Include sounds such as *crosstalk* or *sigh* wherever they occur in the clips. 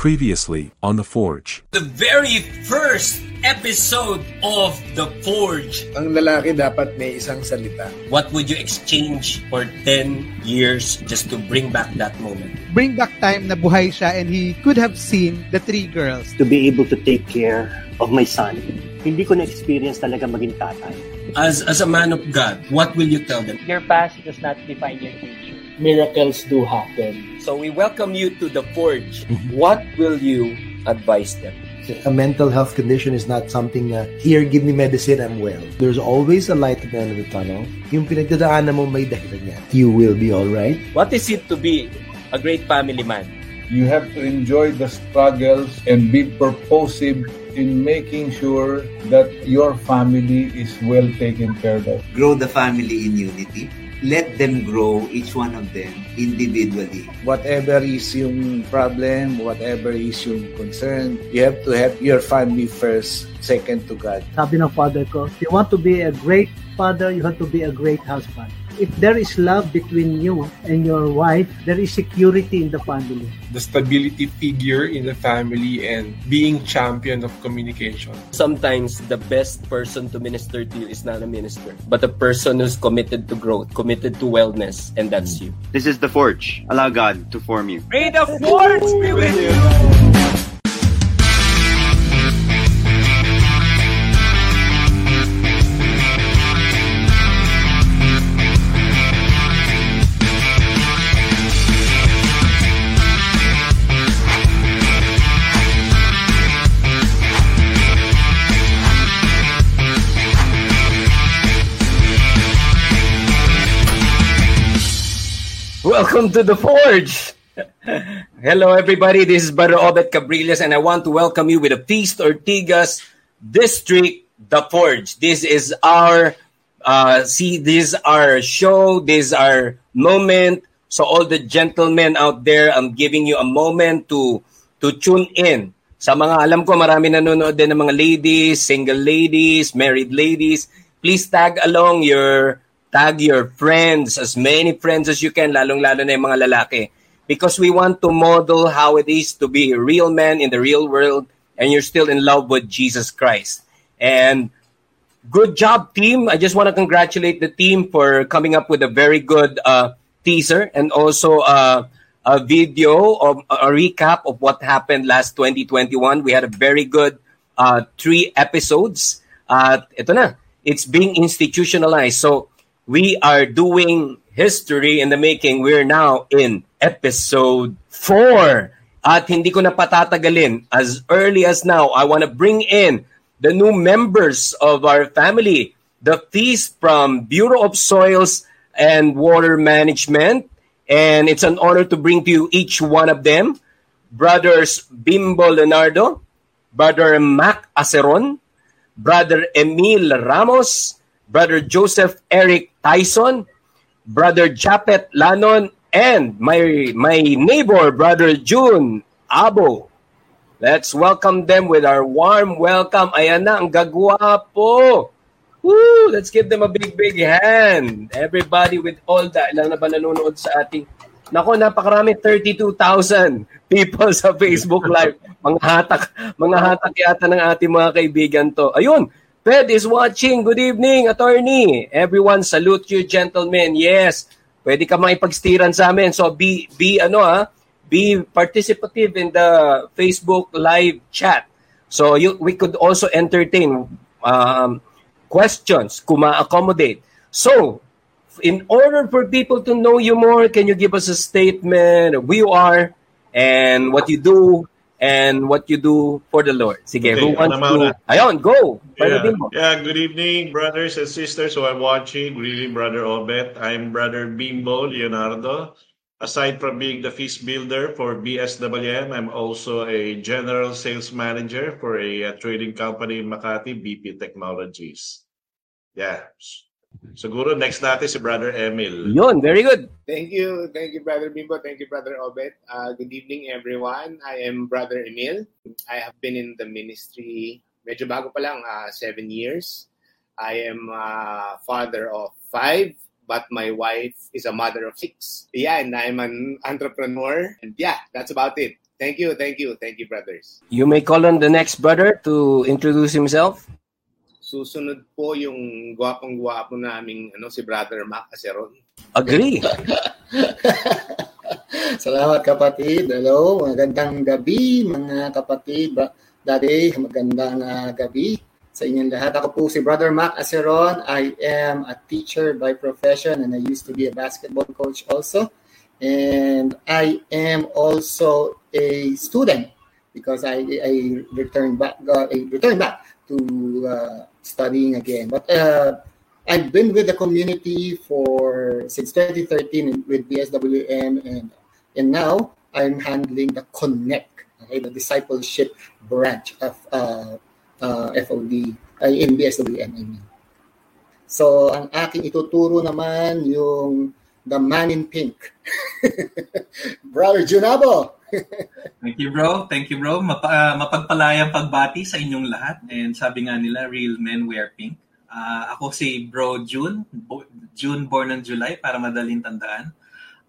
Previously on The Forge. The very first episode of The Forge. Ang lalaki dapat may isang salita. What would you exchange for 10 years just to bring back that moment? Bring back time na buhay siya and he could have seen the three girls. to be able to take care of my son. Hindi ko na-experience talaga maging tatay. As as a man of God, what will you tell them? Your past does not define your future. Miracles do happen. So we welcome you to The Forge. what will you advise them? A mental health condition is not something na, here, give me medicine, I'm well. There's always a light at the end of the tunnel. Yung pinagdadaanan mo may dahilan yan. You will be alright. What is it to be a great family man? You have to enjoy the struggles and be purposive in making sure that your family is well taken care of. grow the family in unity. Them grow, each one of them, individually. Whatever is yung problem, whatever is yung concern, you have to have your family first, second to God. Sabi ng father ko, if you want to be a great father, you have to be a great husband. If there is love between you and your wife, there is security in the family. the stability figure in the family and being champion of communication. Sometimes the best person to minister to you is not a minister, but a person who's committed to growth, committed to wellness, and that's you. This is the forge. Allow God to form you. May the Forge be with you! Welcome to the Forge. Hello, everybody. This is Brother Obet Cabriles, and I want to welcome you with the Feast Ortigas District, the Forge. This is our uh, see, this is our show. This is our moment. So, all the gentlemen out there, I'm giving you a moment to to tune in. Sa mga alam ko, marami nanonood din ng mga ladies, single ladies, married ladies. Please tag along your tag your friends, as many friends as you can, lalong-lalo na yung mga lalaki. Because we want to model how it is to be a real man in the real world and you're still in love with Jesus Christ. And good job, team. I just want to congratulate the team for coming up with a very good uh, teaser and also uh, a video of a recap of what happened last 2021. We had a very good uh, three episodes. At ito na, it's being institutionalized. So we are doing history in the making. We're now in episode four. At hindi ko na patatagalin. As early as now, I want to bring in the new members of our family. The feast from Bureau of Soils and Water Management. And it's an honor to bring to you each one of them. Brothers Bimbo Leonardo, Brother Mac Aceron, Brother Emil Ramos, Brother Joseph Eric Tyson, Brother Japet Lanon, and my my neighbor, Brother June Abo. Let's welcome them with our warm welcome. Ayan na, ang gagwapo. Woo! Let's give them a big, big hand. Everybody with all that. Ilan na ba nanonood sa ating... Nako, napakarami. 32,000 people sa Facebook Live. Mga hatak, mga hatak yata ng ating mga kaibigan to. Ayun, Fed is watching. Good evening, attorney. Everyone, salute you, gentlemen. Yes, pwede ka makipagstiran sa amin. So, be, be, ano ah, be participative in the Facebook live chat. So, you, we could also entertain um, questions, kung ma-accommodate. So, in order for people to know you more, can you give us a statement of who you are and what you do and what you do for the Lord? Sige, Okay, who wants to... Ayun, go! Yeah. Yeah, good evening, brothers and sisters who are watching. Good evening, Brother Obet. I'm Brother Bimbo Leonardo. Aside from being the feast builder for BSWM, I'm also a general sales manager for a, uh, trading company in Makati, BP Technologies. Yeah. Siguro next natin si Brother Emil. Yun, very good. Thank you. Thank you, Brother Bimbo. Thank you, Brother Obet. Uh, good evening, everyone. I am Brother Emil. I have been in the ministry, medyo bago pa lang, uh, seven years. I am a father of five, but my wife is a mother of six. Yeah, and I'm an entrepreneur. And yeah, that's about it. Thank you, thank you, thank you, brothers. You may call on the next brother to introduce himself. Susunod po yung gwapong-gwapo naming ano, si Brother Mac Aceron. Agree. *laughs* Salamat kapatid. Hello, magandang gabi mga kapatid. Daddy, magandang uh, gabi sa inyong lahat. Ako po si Brother Mac Aceron. I am a teacher by profession and I used to be a basketball coach also. And I am also a student because I, I returned back uh, I returned back to uh, studying again. But uh, I've been with the community for since 2013 with BSWM and and now I'm handling the Connect, okay, the discipleship branch of uh, uh, FOD uh, in BSWM. I mean. So ang aking ituturo naman yung the man in pink. *laughs* Brother Junabo. Thank you, bro. Thank you, bro. Mapa, uh, mapagpalayang pagbati sa inyong lahat. And sabi nga nila, real men wear pink. Uh, ako si Bro June, Bo- June born on July para madaling tandaan.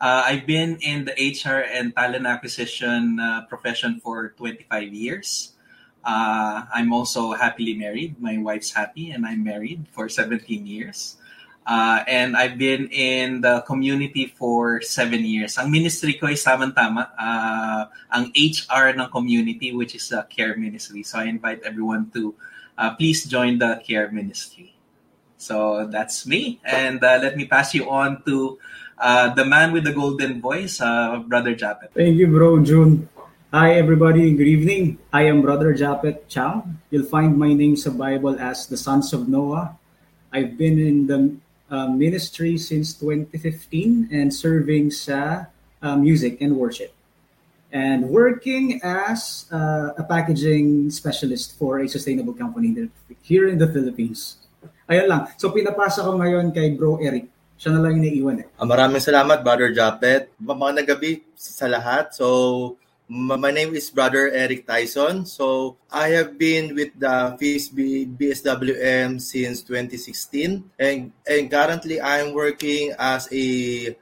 Uh, I've been in the HR and talent acquisition uh, profession for 25 years. Uh, I'm also happily married. My wife's happy, and I'm married for 17 years. Uh, and I've been in the community for seven years. Ang ministry ko is tamang-tama, uh, ang HR ng community, which is the care ministry. So I invite everyone to uh, please join the care ministry. So that's me. And uh, let me pass you on to uh, the man with the golden voice, uh, Brother Japet. Thank you, bro, June. Hi, everybody. Good evening. I am Brother Japet Chow. You'll find my name sa Bible as the Sons of Noah. I've been in the uh, ministry since 2015 and serving sa uh, music and worship. And working as uh, a packaging specialist for a sustainable company here in the Philippines. Ayun lang. So pinapasa ko ngayon kay Bro Eric. Siya na lang yung eh. Ah, maraming salamat, Brother Japet. Magandang gabi sa lahat. So, my name is Brother Eric Tyson. So, I have been with the FISB BSWM since 2016. And, and currently, I'm working as a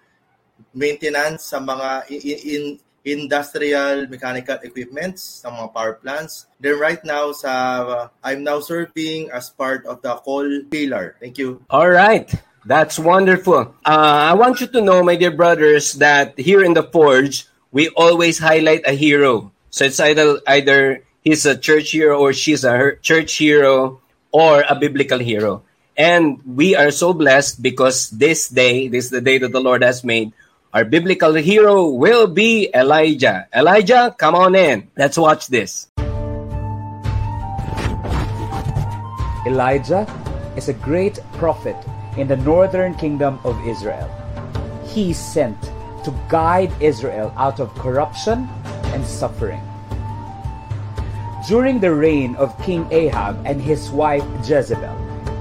maintenance sa mga in, in industrial mechanical equipments sa mga power plants. Then right now, sa uh, I'm now serving as part of the call pillar. Thank you. All right. That's wonderful. Uh, I want you to know, my dear brothers, that here in the Forge, we always highlight a hero. So it's either either he's a church hero or she's a church hero or a biblical hero. And we are so blessed because this day, this is the day that the Lord has made. Our biblical hero will be Elijah. Elijah, come on in. Let's watch this. Elijah is a great prophet in the northern kingdom of Israel. He sent to guide Israel out of corruption and suffering. During the reign of King Ahab and his wife Jezebel,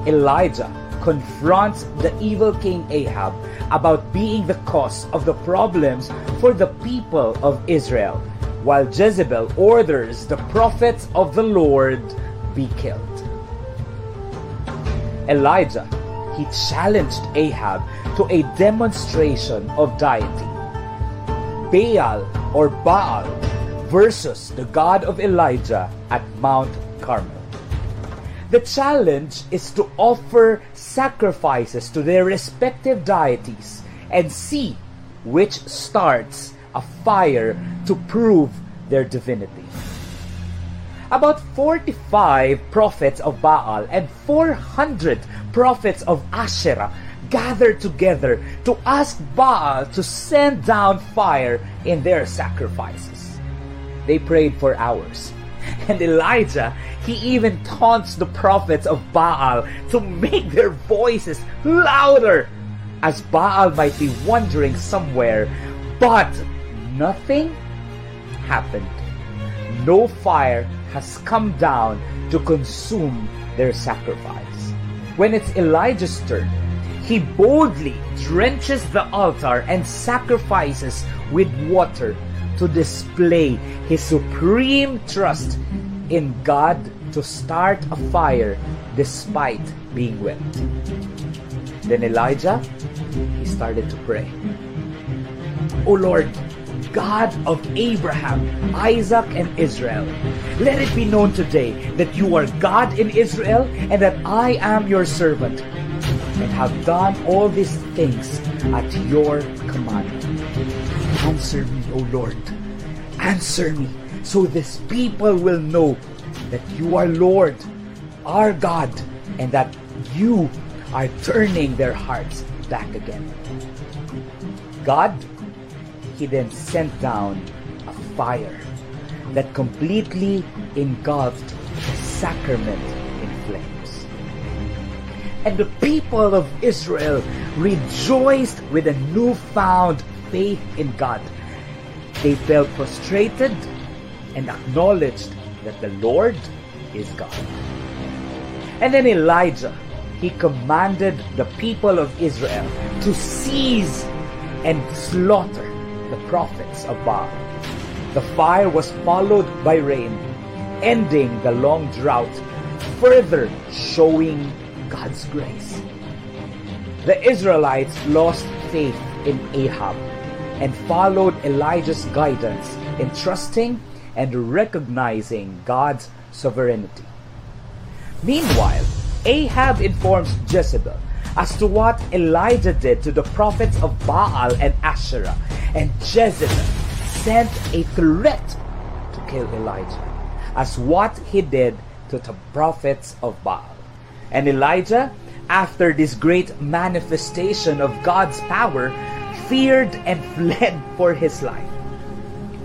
Elijah confronts the evil King Ahab about being the cause of the problems for the people of Israel, while Jezebel orders the prophets of the Lord be killed. Elijah he challenged Ahab to a demonstration of deity. Baal or Baal versus the God of Elijah at Mount Carmel. The challenge is to offer sacrifices to their respective deities and see which starts a fire to prove their divinity. About 45 prophets of Baal and 400 prophets of Asherah gathered together to ask Baal to send down fire in their sacrifices. They prayed for hours. *laughs* And Elijah, he even taunts the prophets of Baal to make their voices louder, as Baal might be wandering somewhere. But nothing happened. No fire has come down to consume their sacrifice. When it's Elijah's turn, he boldly drenches the altar and sacrifices with water to display his supreme trust in God to start a fire despite being wet. Then Elijah, he started to pray. Oh Lord, God of Abraham, Isaac, and Israel. Let it be known today that you are God in Israel and that I am your servant and have done all these things at your command. Answer me, O Lord. Answer me so this people will know that you are Lord, our God, and that you are turning their hearts back again. God, He then sent down a fire that completely engulfed the sacrament. And the people of Israel rejoiced with a newfound faith in God. They fell prostrated and acknowledged that the Lord is God. And then Elijah, he commanded the people of Israel to seize and slaughter the prophets of Baal. The fire was followed by rain, ending the long drought, further showing God's grace. The Israelites lost faith in Ahab and followed Elijah's guidance in trusting and recognizing God's sovereignty. Meanwhile, Ahab informs Jezebel as to what Elijah did to the prophets of Baal and Asherah, and Jezebel sent a threat to kill Elijah, as what he did to the prophets of Baal. And Elijah, after this great manifestation of God's power, feared and *laughs* fled for his life,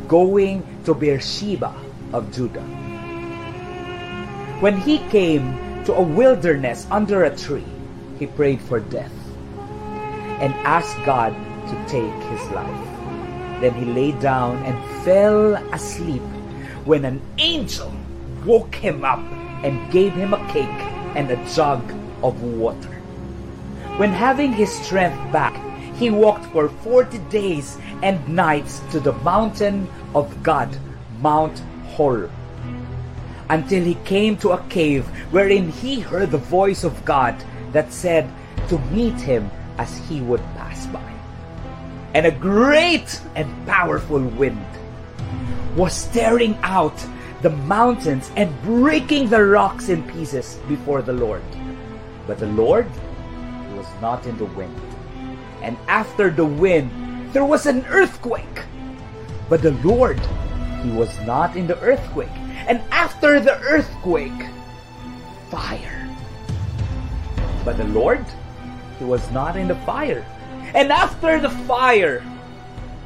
going to Beersheba of Judah. When he came to a wilderness under a tree, he prayed for death and asked God to take his life. Then he lay down and fell asleep when an angel woke him up and gave him a cake and a jug of water. When having his strength back, he walked for 40 days and nights to the mountain of God, Mount Horeb, until he came to a cave wherein he heard the voice of God that said to meet him as he would pass by. And a great and powerful wind was tearing out the mountains and breaking the rocks in pieces before the Lord. But the Lord was not in the wind. And after the wind, there was an earthquake. But the Lord, He was not in the earthquake. And after the earthquake, fire. But the Lord, He was not in the fire. And after the fire,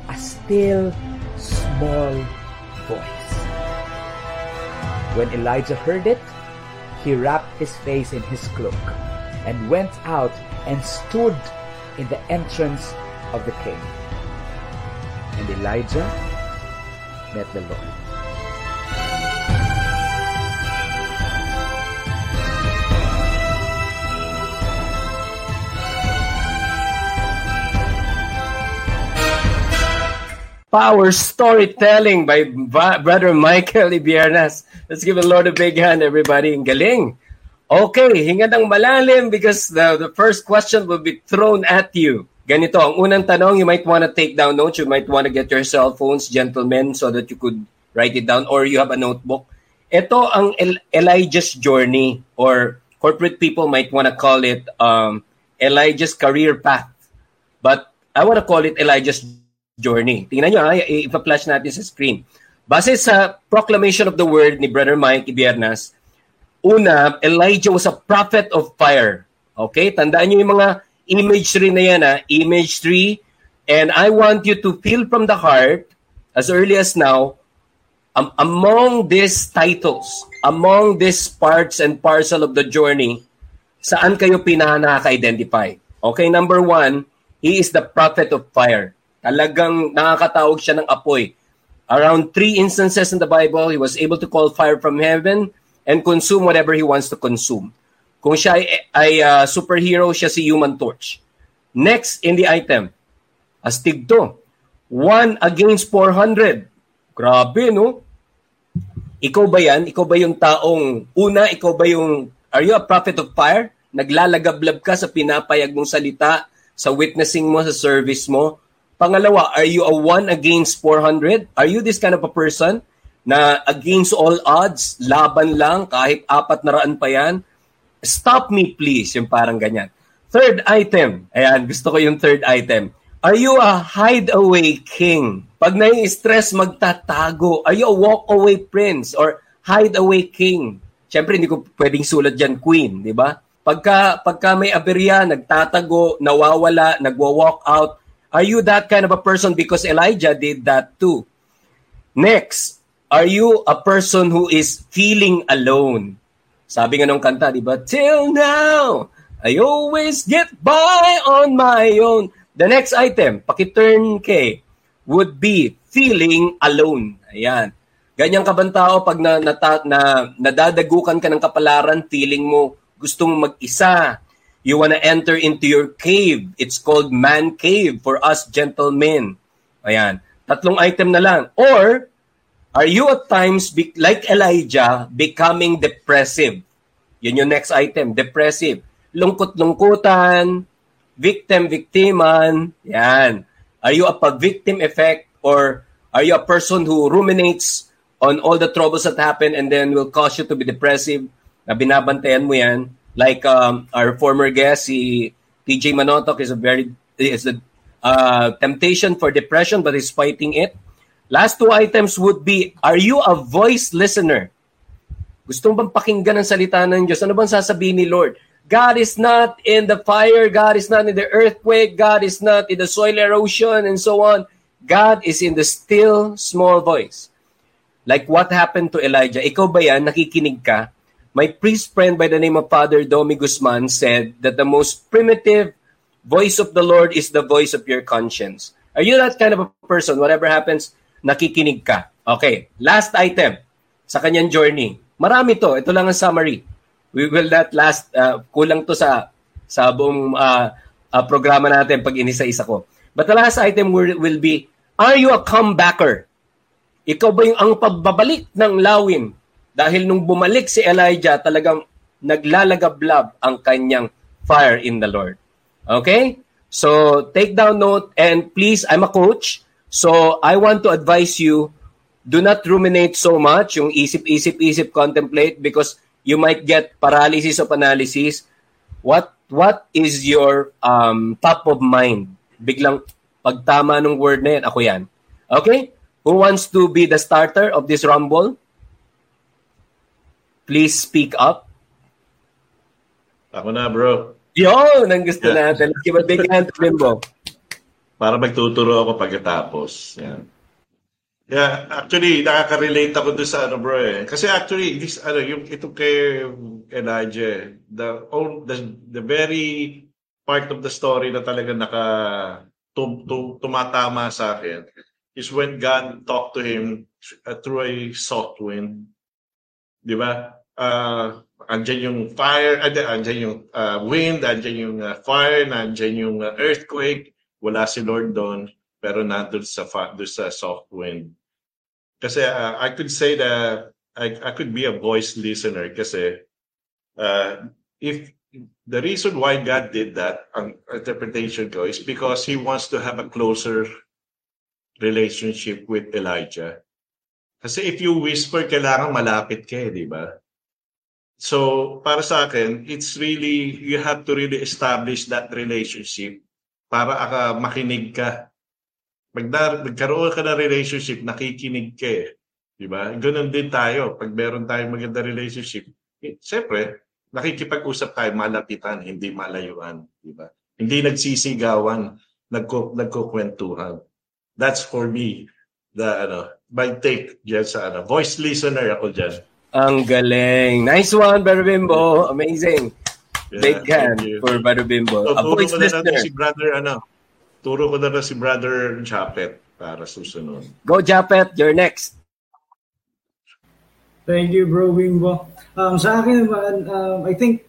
a still small voice. When Elijah heard it, he wrapped his face in his cloak and went out and stood in the entrance of the cave. And Elijah met the Lord. Power storytelling by Brother Michael Ibiernas. Let's give the Lord a big hand, everybody. Ang galing. Okay, hinga ng malalim because the, the first question will be thrown at you. Ganito, ang unang tanong, you might want to take down notes. You might want to get your cell phones, gentlemen, so that you could write it down or you have a notebook. Ito ang El- Elijah's journey or corporate people might want to call it um, Elijah's career path. But I want to call it Elijah's journey. Tingnan nyo, ha? i- ipa-flash natin sa screen. Base sa proclamation of the word ni Brother Mike Ibiernas, una, Elijah was a prophet of fire. Okay? Tandaan nyo yung mga imagery na yan, ha? Imagery. And I want you to feel from the heart, as early as now, um, among these titles, among these parts and parcel of the journey, saan kayo pinaka-identify? Okay, number one, he is the prophet of fire. Talagang nakakatawag siya ng apoy. Around three instances in the Bible, he was able to call fire from heaven and consume whatever he wants to consume. Kung siya ay, ay uh, superhero, siya si Human Torch. Next in the item, astig to. One against 400. Grabe, no? Ikaw ba yan? Ikaw ba yung taong, una, ikaw ba yung, are you a prophet of fire? Naglalagablab ka sa pinapayag mong salita, sa witnessing mo, sa service mo, Pangalawa, are you a one against 400? Are you this kind of a person na against all odds, laban lang, kahit apat na raan pa yan? Stop me please, yung parang ganyan. Third item, ayan, gusto ko yung third item. Are you a hideaway king? Pag nai-stress, magtatago. Are you a walk-away prince or hideaway king? Siyempre, hindi ko pwedeng sulat dyan queen, di ba? Pagka, pagka may aberya, nagtatago, nawawala, nagwa-walk out, are you that kind of a person? Because Elijah did that too. Next, are you a person who is feeling alone? Sabi nga nung kanta, di ba? Till now, I always get by on my own. The next item, pakiturn kay, would be feeling alone. Ayan. Ganyan ka bang tao pag na, na, na, nadadagukan ka ng kapalaran, feeling mo gustong mag-isa. You wanna enter into your cave. It's called man cave for us gentlemen. Ayan. Tatlong item na lang. Or, are you at times, be, like Elijah, becoming depressive? Yun yung next item, depressive. Lungkot-lungkutan, victim-victiman. Yan. Are you a victim effect or are you a person who ruminates on all the troubles that happen and then will cause you to be depressive? Na binabantayan mo yan. Like um, our former guest, si TJ Manotok is a very is a uh, temptation for depression but is fighting it. Last two items would be, are you a voice listener? Gusto bang pakinggan ang salita ng Diyos? Ano bang sasabihin ni Lord? God is not in the fire. God is not in the earthquake. God is not in the soil erosion and so on. God is in the still small voice. Like what happened to Elijah. Ikaw ba yan? Nakikinig ka? My priest friend by the name of Father Domi Guzman said that the most primitive voice of the Lord is the voice of your conscience. Are you that kind of a person? Whatever happens, nakikinig ka. Okay, last item sa kanyang journey. Marami to. Ito lang ang summary. We will not last, uh, kulang to sa sa buong uh, uh, programa natin pag inisa-isa ko. But the last item will, be, are you a comebacker? Ikaw ba yung ang pagbabalik ng lawin? Dahil nung bumalik si Elijah, talagang naglalagablab ang kanyang fire in the Lord. Okay? So, take down note and please, I'm a coach. So, I want to advise you, do not ruminate so much, yung isip-isip-isip contemplate because you might get paralysis of analysis. What what is your um, top of mind? Biglang pagtama ng word na yan, ako yan. Okay? Who wants to be the starter of this rumble? Please speak up. Ako na, bro. Yun, ang gusto yeah. natin. Let's give a big hand *laughs* to Bimbo. Para magtuturo ako pagkatapos. Yan. Yeah, actually, nakaka-relate ako doon sa ano bro eh. Kasi actually, this, ano, yung ito kay Elijah, the, the, the very part of the story na talaga naka tum, tum, tumatama sa akin is when God talked to him uh, through a soft wind. Di ba? Uh, andyan yung fire, andyan, andyan yung uh, wind, andyan yung uh, fire, andyan yung uh, earthquake. Wala si Lord doon pero nandun sa doon sa soft wind. Kasi uh, I could say that I, I could be a voice listener kasi uh, if the reason why God did that, ang interpretation ko, is because He wants to have a closer relationship with Elijah. Kasi if you whisper, kailangan malapit ka eh, di ba? So, para sa akin, it's really, you have to really establish that relationship para aka makinig ka pag na, nagkaroon ka ng relationship, nakikinig ka eh. Di ba? Ganun din tayo. Pag meron tayong maganda relationship, eh, siyempre, nakikipag-usap tayo, malapitan, hindi malayuan. Di ba? Hindi nagsisigawan, nagko, nagkukwentuhan. That's for me, the, ano, my take dyan sa, ano, voice listener ako dyan. Ang galing. Nice one, Brother Bimbo. Amazing. Yeah, Big hand for Brother Bimbo. So, a voice listener. Si brother, ano, Turo ko na na si Brother Japet para susunod. Go Japet, you're next. Thank you, bro Wimbo. Um, sa akin naman, um, I think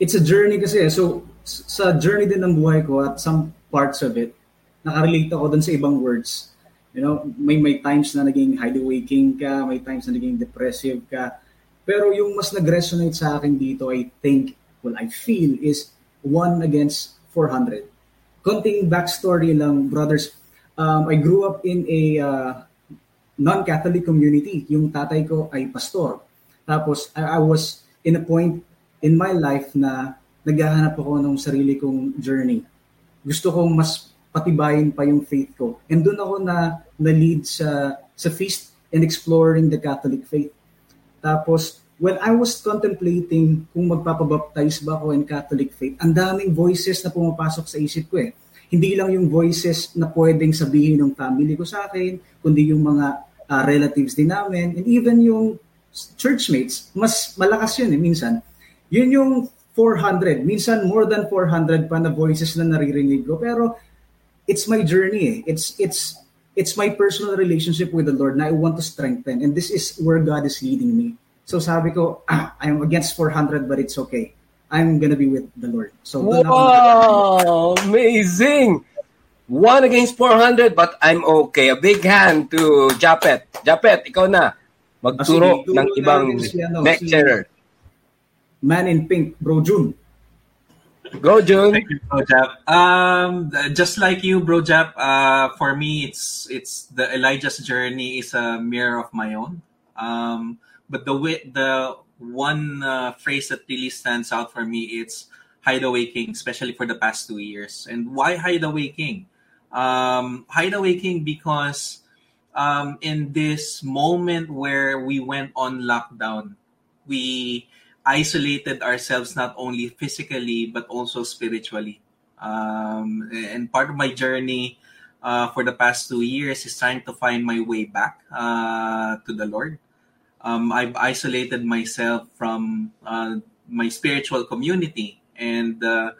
it's a journey kasi. So, sa journey din ng buhay ko at some parts of it, nakarelate ako dun sa ibang words. You know, may may times na naging hideaway king ka, may times na naging depressive ka. Pero yung mas nag-resonate sa akin dito, I think, well, I feel, is one against 400 konting backstory lang, brothers. um, I grew up in a uh, non-Catholic community. Yung tatay ko ay pastor. Tapos I, I was in a point in my life na naghahanap ako ng sarili kong journey. Gusto kong mas patibayin pa yung faith ko. And doon ako na na-lead sa, sa feast and exploring the Catholic faith. Tapos, when I was contemplating kung magpapabaptize ba ako in Catholic faith, ang daming voices na pumapasok sa isip ko eh. Hindi lang yung voices na pwedeng sabihin ng family ko sa akin, kundi yung mga uh, relatives din namin, and even yung churchmates, mas malakas yun eh, minsan. Yun yung 400, minsan more than 400 pa na voices na naririnig ko. Pero it's my journey eh. It's, it's, it's my personal relationship with the Lord na I want to strengthen. And this is where God is leading me. So sabi ko, *clears throat* ah, I'm against 400 but it's okay. I'm gonna be with the Lord. So wow, amazing! One against 400 but I'm okay. A big hand to Japet. Japet, ikaw na. Magturo Ah, sige, ng ibang si, ano, lecturer. Man in Pink, Bro June. Go, June. Thank you, Bro Jap. Um, just like you, Bro Jap, uh, for me, it's it's the Elijah's journey is a mirror of my own. Um, but the way, the one uh, phrase that really stands out for me it's Hideaway King, especially for the past two years. And why Hideaway King? Um, Hideaway King because um, in this moment where we went on lockdown, we isolated ourselves not only physically but also spiritually. Um, and part of my journey uh, for the past two years is trying to find my way back uh, to the Lord. Um, I've isolated myself from uh, my spiritual community and uh,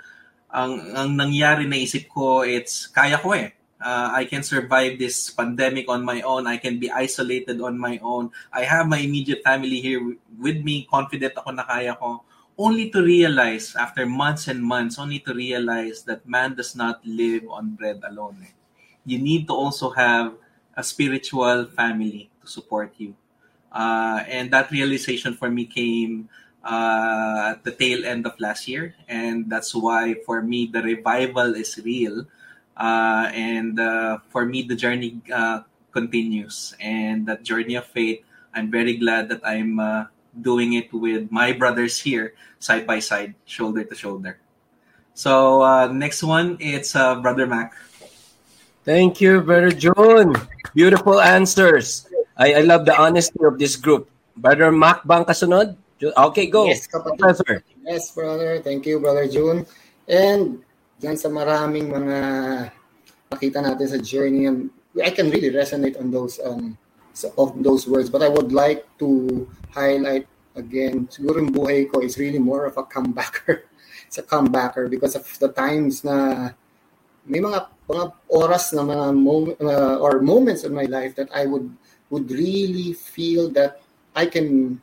ang, ang nangyari na isip ko, it's kaya ko eh. Uh, I can survive this pandemic on my own. I can be isolated on my own. I have my immediate family here with me. Confident ako na kaya ko. Only to realize, after months and months, only to realize that man does not live on bread alone. eh. You need to also have a spiritual family to support you. Uh, and that realization for me came uh, at the tail end of last year. And that's why, for me, the revival is real. Uh, and uh, for me, the journey uh, continues. And that journey of faith, I'm very glad that I'm uh, doing it with my brothers here, side by side, shoulder to shoulder. So, uh, next one, it's uh, Brother Mac. Thank you, Brother John. Beautiful answers. I, I love the honesty of this group. Brother Mac bang kasunod? Okay, go. Yes, kapatid. Yes, brother. Thank you, brother June. And yan sa maraming mga nakita natin sa journey, and I can really resonate on those um so- of those words. But I would like to highlight again, siguro yung buhay ko is really more of a comebacker. *laughs* It's a comebacker because of the times na may mga mga oras na mga moment uh, or moments in my life that I would would really feel that I can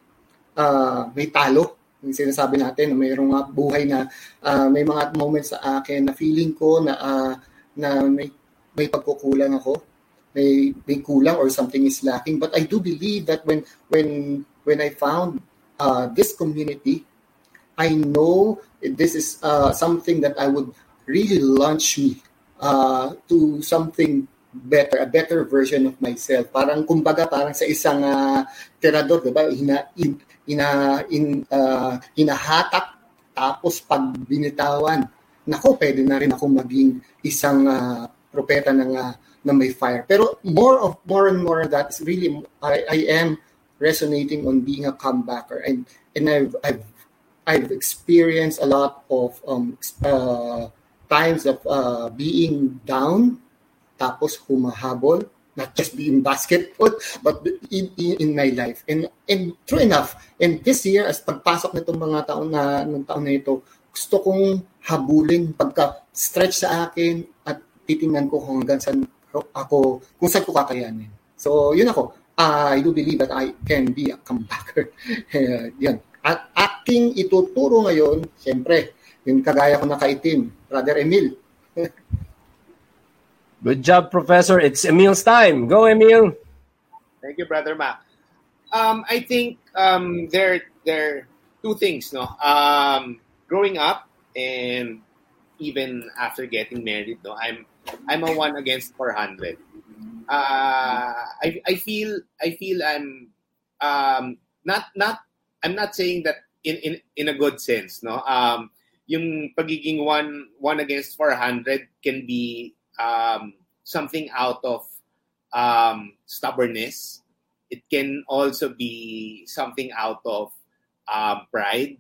uh, may talo yung sinasabi natin na mayroong nga buhay na uh, may mga moments sa akin na feeling ko na uh, na may may pagkukulang ako. May may kulang or something is lacking. But I do believe that when when when I found uh, this community I know this is uh, something that I would really launch me uh, to something better, a better version of myself. Parang kumbaga parang sa isang uh, tirador, 'di ba? Hina in, ina in uh, hinahatak tapos pag binitawan, nako pwede na rin ako maging isang uh, propeta ng uh, na may fire. Pero more of more and more that is really I, I am resonating on being a comebacker and and I've I've I've experienced a lot of um, uh, times of uh, being down, tapos humahabol, not just in basketball, *laughs* but in, in, in my life. And, and true enough, and this year, as pagpasok nitong mga taon na, ng taon na ito, gusto kong habulin pagka-stretch sa akin at titingnan ko hanggang saan ako, kung saan ko kakayanin. So, yun ako. Uh, I do believe that I can be a comebacker. uh, *laughs* yun. At aking ituturo ngayon, siyempre, yung kagaya ko nakaitim, Brother Emil. *laughs* Good job, Professor. It's Emil's time. Go, Emil. Thank you, Brother Mac. Um, I think um, there there are two things, no. Um, growing up and even after getting married, no, I'm I'm a one against 400. Uh, I I feel I feel I'm um, not not I'm not saying that in in in a good sense, no. Um, yung pagiging one one against 400 can be um, something out of um, stubbornness. It can also be something out of uh, pride.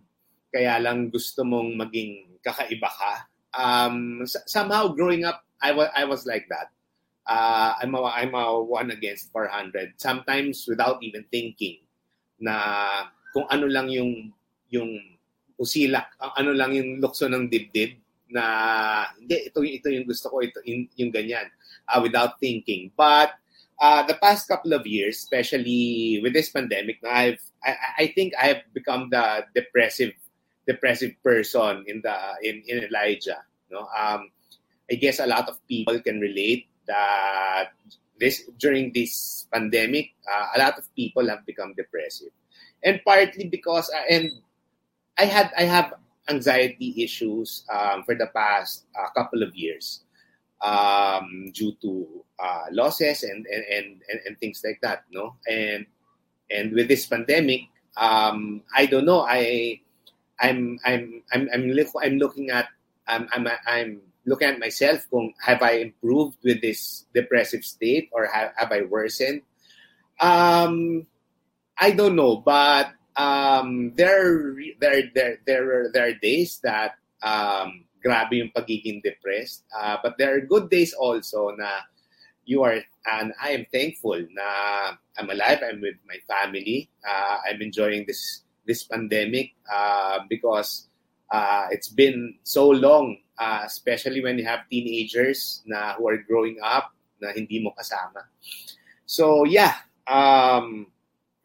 Kaya lang gusto mong maging kakaiba ka. Um, somehow growing up, I was I was like that. Uh, I'm a, I'm a one against 400. Sometimes without even thinking na kung ano lang yung yung usilak, ano lang yung lukso ng dibdib na hindi ito ito yung gusto ko ito yung, ganyan uh, without thinking. But uh, the past couple of years, especially with this pandemic, I've I, I think I have become the depressive depressive person in the in, in Elijah. No, um, I guess a lot of people can relate that this during this pandemic, uh, a lot of people have become depressive, and partly because uh, and I had I have anxiety issues um, for the past uh, couple of years um, due to uh, losses and and, and and things like that. No, and and with this pandemic, um, I don't know. I I'm I'm I'm I'm, look, I'm looking at I'm I'm I'm looking at myself kung have I improved with this depressive state or have, have I worsened? Um, I don't know, but um, there there there there there are days that um, grabe yung pagiging depressed. Uh, but there are good days also na you are and I am thankful na I'm alive. I'm with my family. Uh, I'm enjoying this this pandemic uh, because uh, it's been so long, uh, especially when you have teenagers na who are growing up na hindi mo kasama. So yeah, um,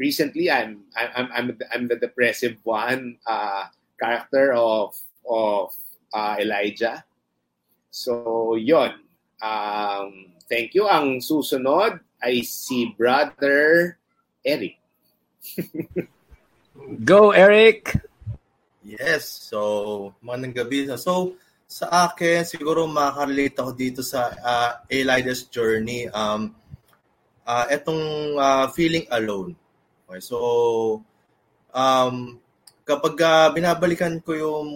recently I'm I'm I'm I'm the depressive one uh, character of of uh, Elijah. So yon. Um, thank you. Ang susunod ay si Brother Eric. *laughs* Go, Eric! Yes. So, magandang gabi. So, sa akin, siguro makarelate ako dito sa uh, Elijah's journey. Um, uh, etong uh, feeling alone. Okay, so, um, kapag uh, binabalikan ko yung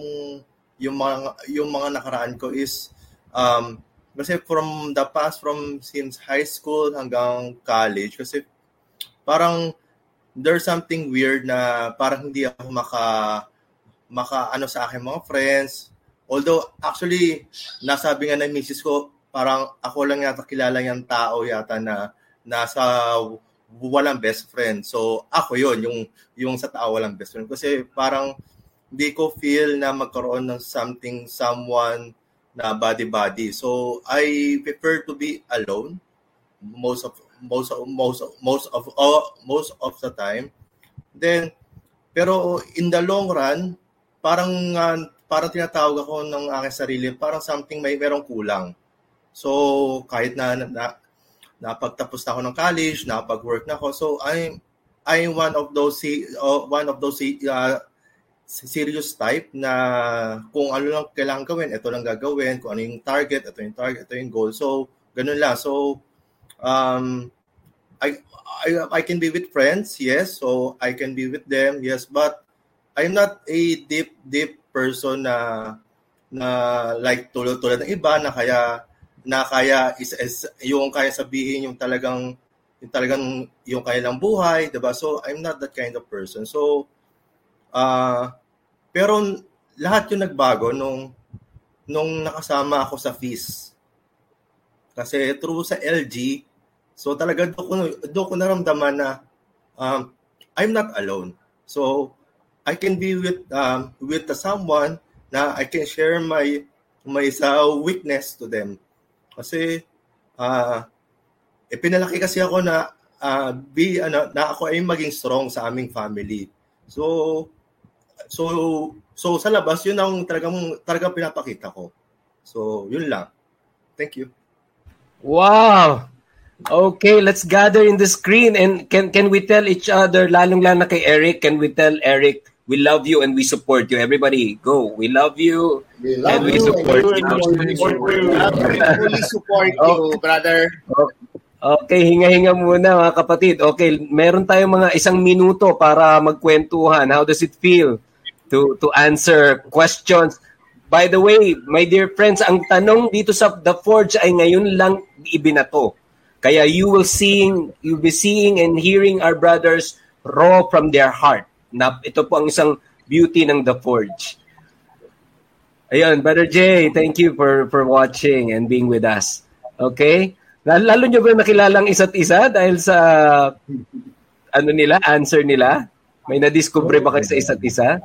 yung mga yung mga nakaraan ko is um kasi from the past from since high school hanggang college kasi parang there's something weird na parang hindi ako maka maka ano sa akin mga friends. Although actually nasabi nga ng misis ko parang ako lang yata kilala yung tao yata na nasa walang best friend. So ako yon yung yung sa tao walang best friend kasi parang hindi ko feel na magkaroon ng something someone na body body. So I prefer to be alone most of most of, most of, most of uh, most of the time. Then pero in the long run, parang uh, parang tinatawag ako ng aking sarili, parang something may merong kulang. So kahit na, na napagtapos na ako ng college, napag-work na ako. So I'm I'm one of those uh, one of those uh, serious type na kung ano lang kailangan gawin, ito lang gagawin, kung ano yung target, ito yung target, ito yung goal. So, ganun lang. So, um, I, I, I can be with friends, yes. So, I can be with them, yes. But, I'm not a deep, deep person na na like tulad tulad ng iba na kaya na kaya is, is yung kaya sabihin yung talagang yung talagang yung kaya lang buhay, 'di ba? So I'm not that kind of person. So Uh, pero lahat yung nagbago nung nung nakasama ako sa FIS. Kasi through sa LG, so talaga do ko, do ko naramdaman na um, I'm not alone. So I can be with um, with someone na I can share my my sa weakness to them. Kasi uh, eh, pinalaki kasi ako na uh, be ano na ako ay maging strong sa aming family. So So, so sa labas, yun ang talagang, talagang pinapakita ko. So, yun lang. Thank you. Wow! Okay, let's gather in the screen and can can we tell each other, lalong lang na kay Eric, can we tell Eric We love you and we support you. Everybody, go. We love you We love and we you support and you. we support you. fully support you, brother. Okay, hinga-hinga muna mga kapatid. Okay, meron tayong mga isang minuto para magkwentuhan. How does it feel to to answer questions? By the way, my dear friends, ang tanong dito sa The Forge ay ngayon lang ibinato. Kaya you will seeing, you'll be seeing and hearing our brothers raw from their heart. Na ito po ang isang beauty ng The Forge. Ayun, Brother Jay, thank you for for watching and being with us. Okay? Lalo, nyo ba nakilala ang isa't isa dahil sa ano nila, answer nila? May na-discover ba kayo sa isa't isa?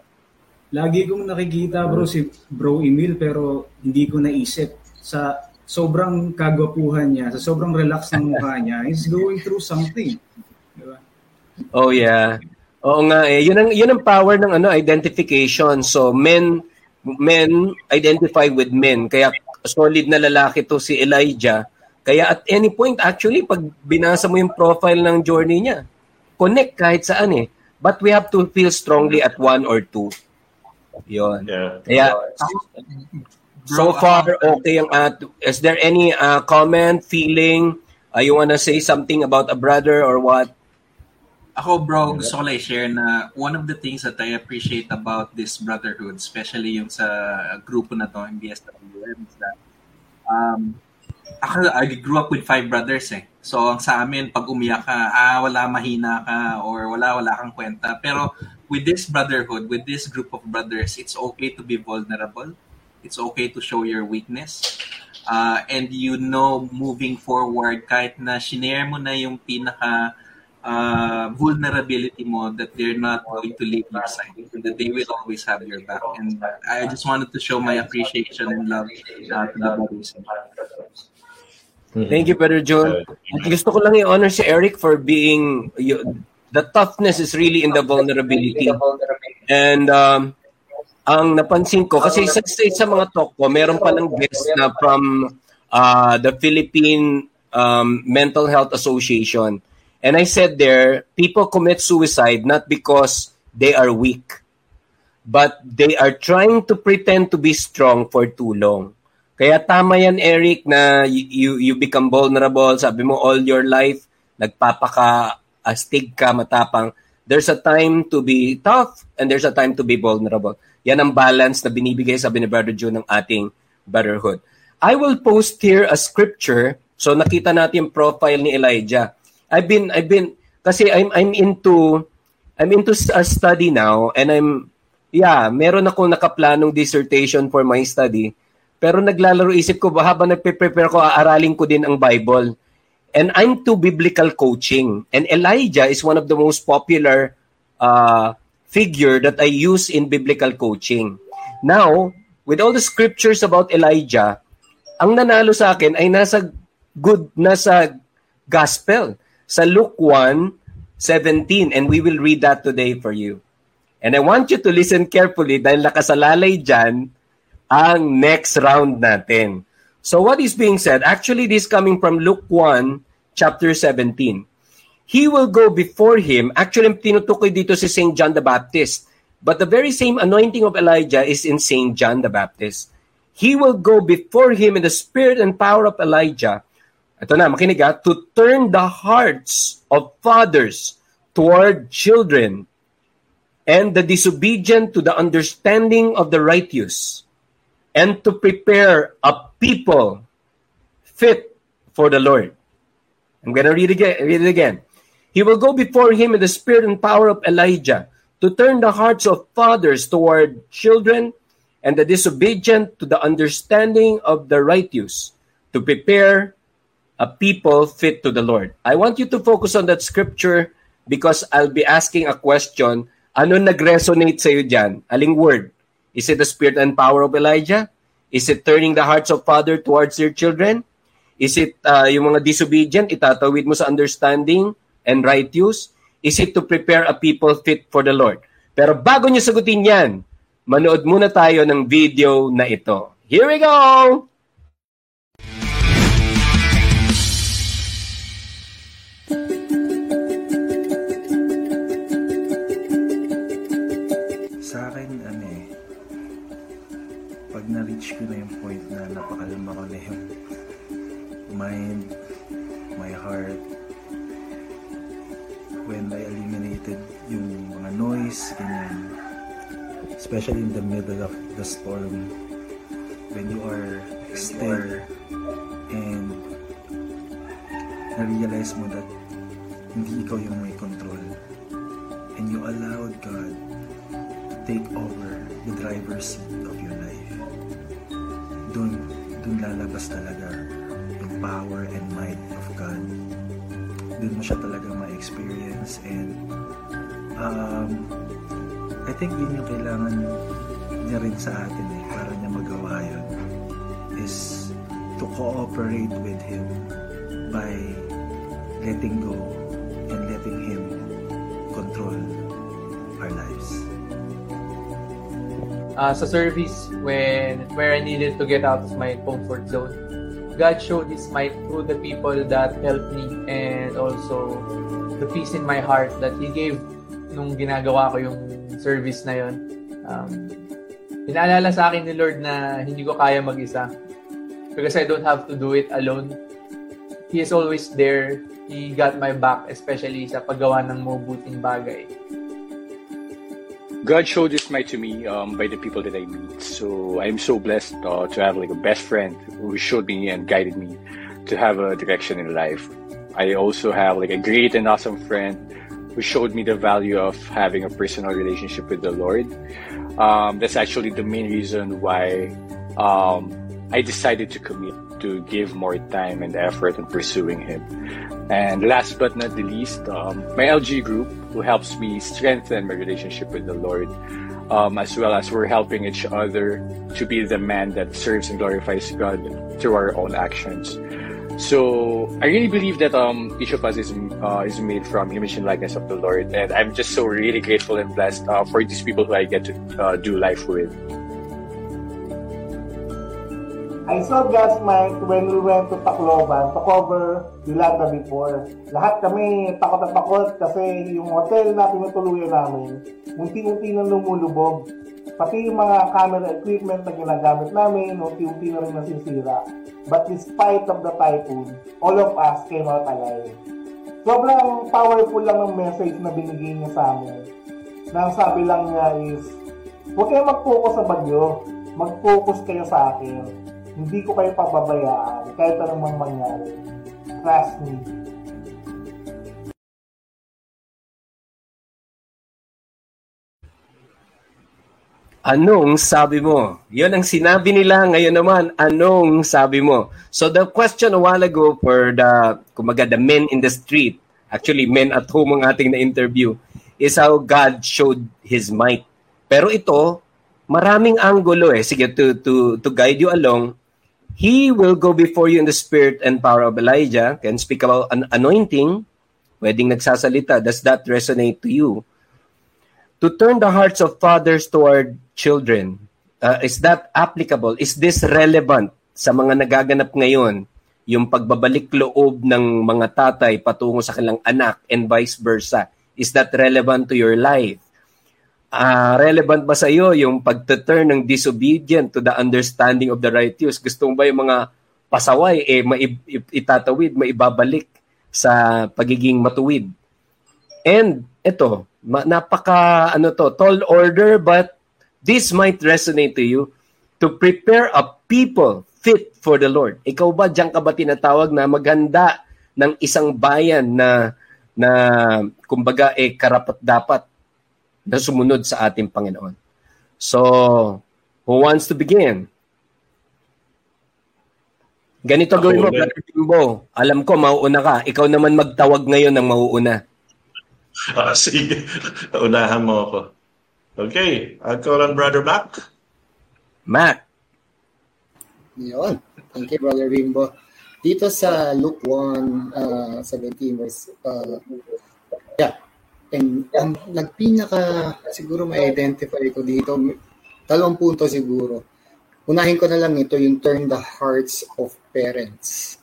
Lagi kong nakikita bro si Bro Emil pero hindi ko naisip sa sobrang kagwapuhan niya, sa sobrang relax ng mukha niya, he's going through something. Diba? Oh yeah. Oo nga eh. Yun ang yun ang power ng ano identification. So men men identify with men. Kaya solid na lalaki to si Elijah. Kaya at any point actually pag binasa mo yung profile ng journey niya, connect kahit saan eh. But we have to feel strongly at one or two. Yun. Kaya so far okay ang at is there any uh, comment, feeling, uh, you wanna say something about a brother or what? Ako bro, gusto ko lang i-share na one of the things that I appreciate about this brotherhood, especially yung sa grupo na to, yung BSWM, is that um, ako, I grew up with five brothers eh. So, ang sa amin, pag umiyak ka, ah, wala mahina ka, or wala, wala kang kwenta. Pero, with this brotherhood, with this group of brothers, it's okay to be vulnerable. It's okay to show your weakness. Uh, and you know, moving forward, kahit na shinare mo na yung pinaka uh, vulnerability mo that they're not going to leave your side, that they will always have your back. And I just wanted to show my appreciation and love uh, to the brothers. Thank you, Brother John. At gusto ko lang i-honor si Eric for being, you, the toughness is really in the vulnerability. And um, ang napansin ko, kasi sa, sa, sa mga talk ko, meron palang guest na from uh, the Philippine um, Mental Health Association. And I said there, people commit suicide not because they are weak, but they are trying to pretend to be strong for too long. Kaya tama yan, Eric, na you, you become vulnerable. Sabi mo, all your life, nagpapaka, astig ka, matapang. There's a time to be tough and there's a time to be vulnerable. Yan ang balance na binibigay, sabi ni Brother June, ng ating brotherhood. I will post here a scripture. So nakita natin profile ni Elijah. I've been, I've been, kasi I'm, I'm into, I'm into a study now and I'm, yeah, meron ako nakaplanong dissertation for my study. Pero naglalaro isip ko, ba habang nagpe-prepare ko, aaralin ko din ang Bible. And I'm to biblical coaching. And Elijah is one of the most popular uh, figure that I use in biblical coaching. Now, with all the scriptures about Elijah, ang nanalo sa akin ay nasa good, nasa gospel. Sa Luke 1, 17. And we will read that today for you. And I want you to listen carefully dahil nakasalalay dyan ang next round natin. So what is being said? Actually, this coming from Luke 1, chapter 17. He will go before him. Actually, tinutukoy dito si St. John the Baptist. But the very same anointing of Elijah is in St. John the Baptist. He will go before him in the spirit and power of Elijah. Ito na, makinig ha, to turn the hearts of fathers toward children and the disobedient to the understanding of the righteous and to prepare a people fit for the Lord. I'm going to read, again, read it again. He will go before him in the spirit and power of Elijah to turn the hearts of fathers toward children and the disobedient to the understanding of the righteous, to prepare a people fit to the Lord. I want you to focus on that scripture because I'll be asking a question. Ano nag-resonate sa'yo dyan? Aling word? Is it the spirit and power of Elijah? Is it turning the hearts of father towards their children? Is it uh, yung mga disobedient, itatawid mo sa understanding and righteous? Is it to prepare a people fit for the Lord? Pero bago nyo sagutin yan, manood muna tayo ng video na ito. Here we go! Storm. When you are still and na-realize mo that hindi ikaw yung may control. And you allowed God to take over the driver's seat of your life. Doon, doon lalabas talaga yung power and might of God. Doon mo siya talaga ma-experience and um, I think yun yung kailangan niya rin sa atin eh, para niya magawa yun is to cooperate with Him by letting go and letting Him control our lives. uh, sa service when where I needed to get out of my comfort zone. God showed His might through the people that helped me and also the peace in my heart that He gave nung ginagawa ko yung service na yon. Um, inaalala sa akin ni Lord na hindi ko kaya mag-isa because I don't have to do it alone. He is always there. He got my back, especially sa paggawa ng mabuting bagay. God showed His might to me um, by the people that I meet. So I'm so blessed uh, to have like a best friend who showed me and guided me to have a direction in life. I also have like a great and awesome friend who showed me the value of having a personal relationship with the Lord. Um, that's actually the main reason why um, I decided to commit to give more time and effort in pursuing Him. And last but not the least, um, my LG group, who helps me strengthen my relationship with the Lord, um, as well as we're helping each other to be the man that serves and glorifies God through our own actions. So I really believe that um, each of is uh, is made from image and likeness of the Lord, and I'm just so really grateful and blessed uh, for these people who I get to uh, do life with. I saw God's might when we went to Tacloban to cover Yolanda before. Lahat kami takot na takot kasi yung hotel na tinutuluyan namin, unti-unti na lumulubog. Pati yung mga camera equipment na ginagamit namin, unti-unti na rin nasisira. But despite of the typhoon, all of us came out alive. Sobrang powerful lang ng message na binigay niya sa amin. Na ang sabi lang niya is, huwag kayo mag-focus sa bagyo. Mag-focus kayo sa akin hindi ko kayo pababayaan kahit anong mangyari. Trust me. Anong sabi mo? Yon ang sinabi nila. Ngayon naman, anong sabi mo? So the question a while ago for the, kumaga, the men in the street, actually men at home ang ating na-interview, is how God showed His might. Pero ito, maraming angulo eh. Sige, to, to, to guide you along, He will go before you in the spirit and power of Elijah, can speak about an anointing, pwedeng nagsasalita. Does that resonate to you? To turn the hearts of fathers toward children, uh, is that applicable? Is this relevant sa mga nagaganap ngayon? Yung pagbabalik loob ng mga tatay patungo sa kanilang anak and vice versa. Is that relevant to your life? uh, relevant ba sa iyo yung pagtuturn ng disobedient to the understanding of the righteous? Gusto mo ba yung mga pasaway eh maitatawid, maibabalik sa pagiging matuwid? And ito, napaka ano to, tall order but this might resonate to you to prepare a people fit for the Lord. Ikaw ba diyan ka ba tinatawag na maganda ng isang bayan na na kumbaga eh karapat dapat na sumunod sa ating Panginoon. So, who wants to begin? Ganito Ako gawin mo, Brother Timbo. Alam ko, mauuna ka. Ikaw naman magtawag ngayon ng mauuna. Ah, *laughs* sige. Unahan mo ako. Okay. I'll call on Brother Mac. Mac. Yun. Thank you, Brother Bimbo. Dito sa Luke 1, uh, 17 verse, uh, yeah, And ang nagpinaka siguro ma-identify ko dito, dalawang punto siguro. Unahin ko na lang ito yung turn the hearts of parents.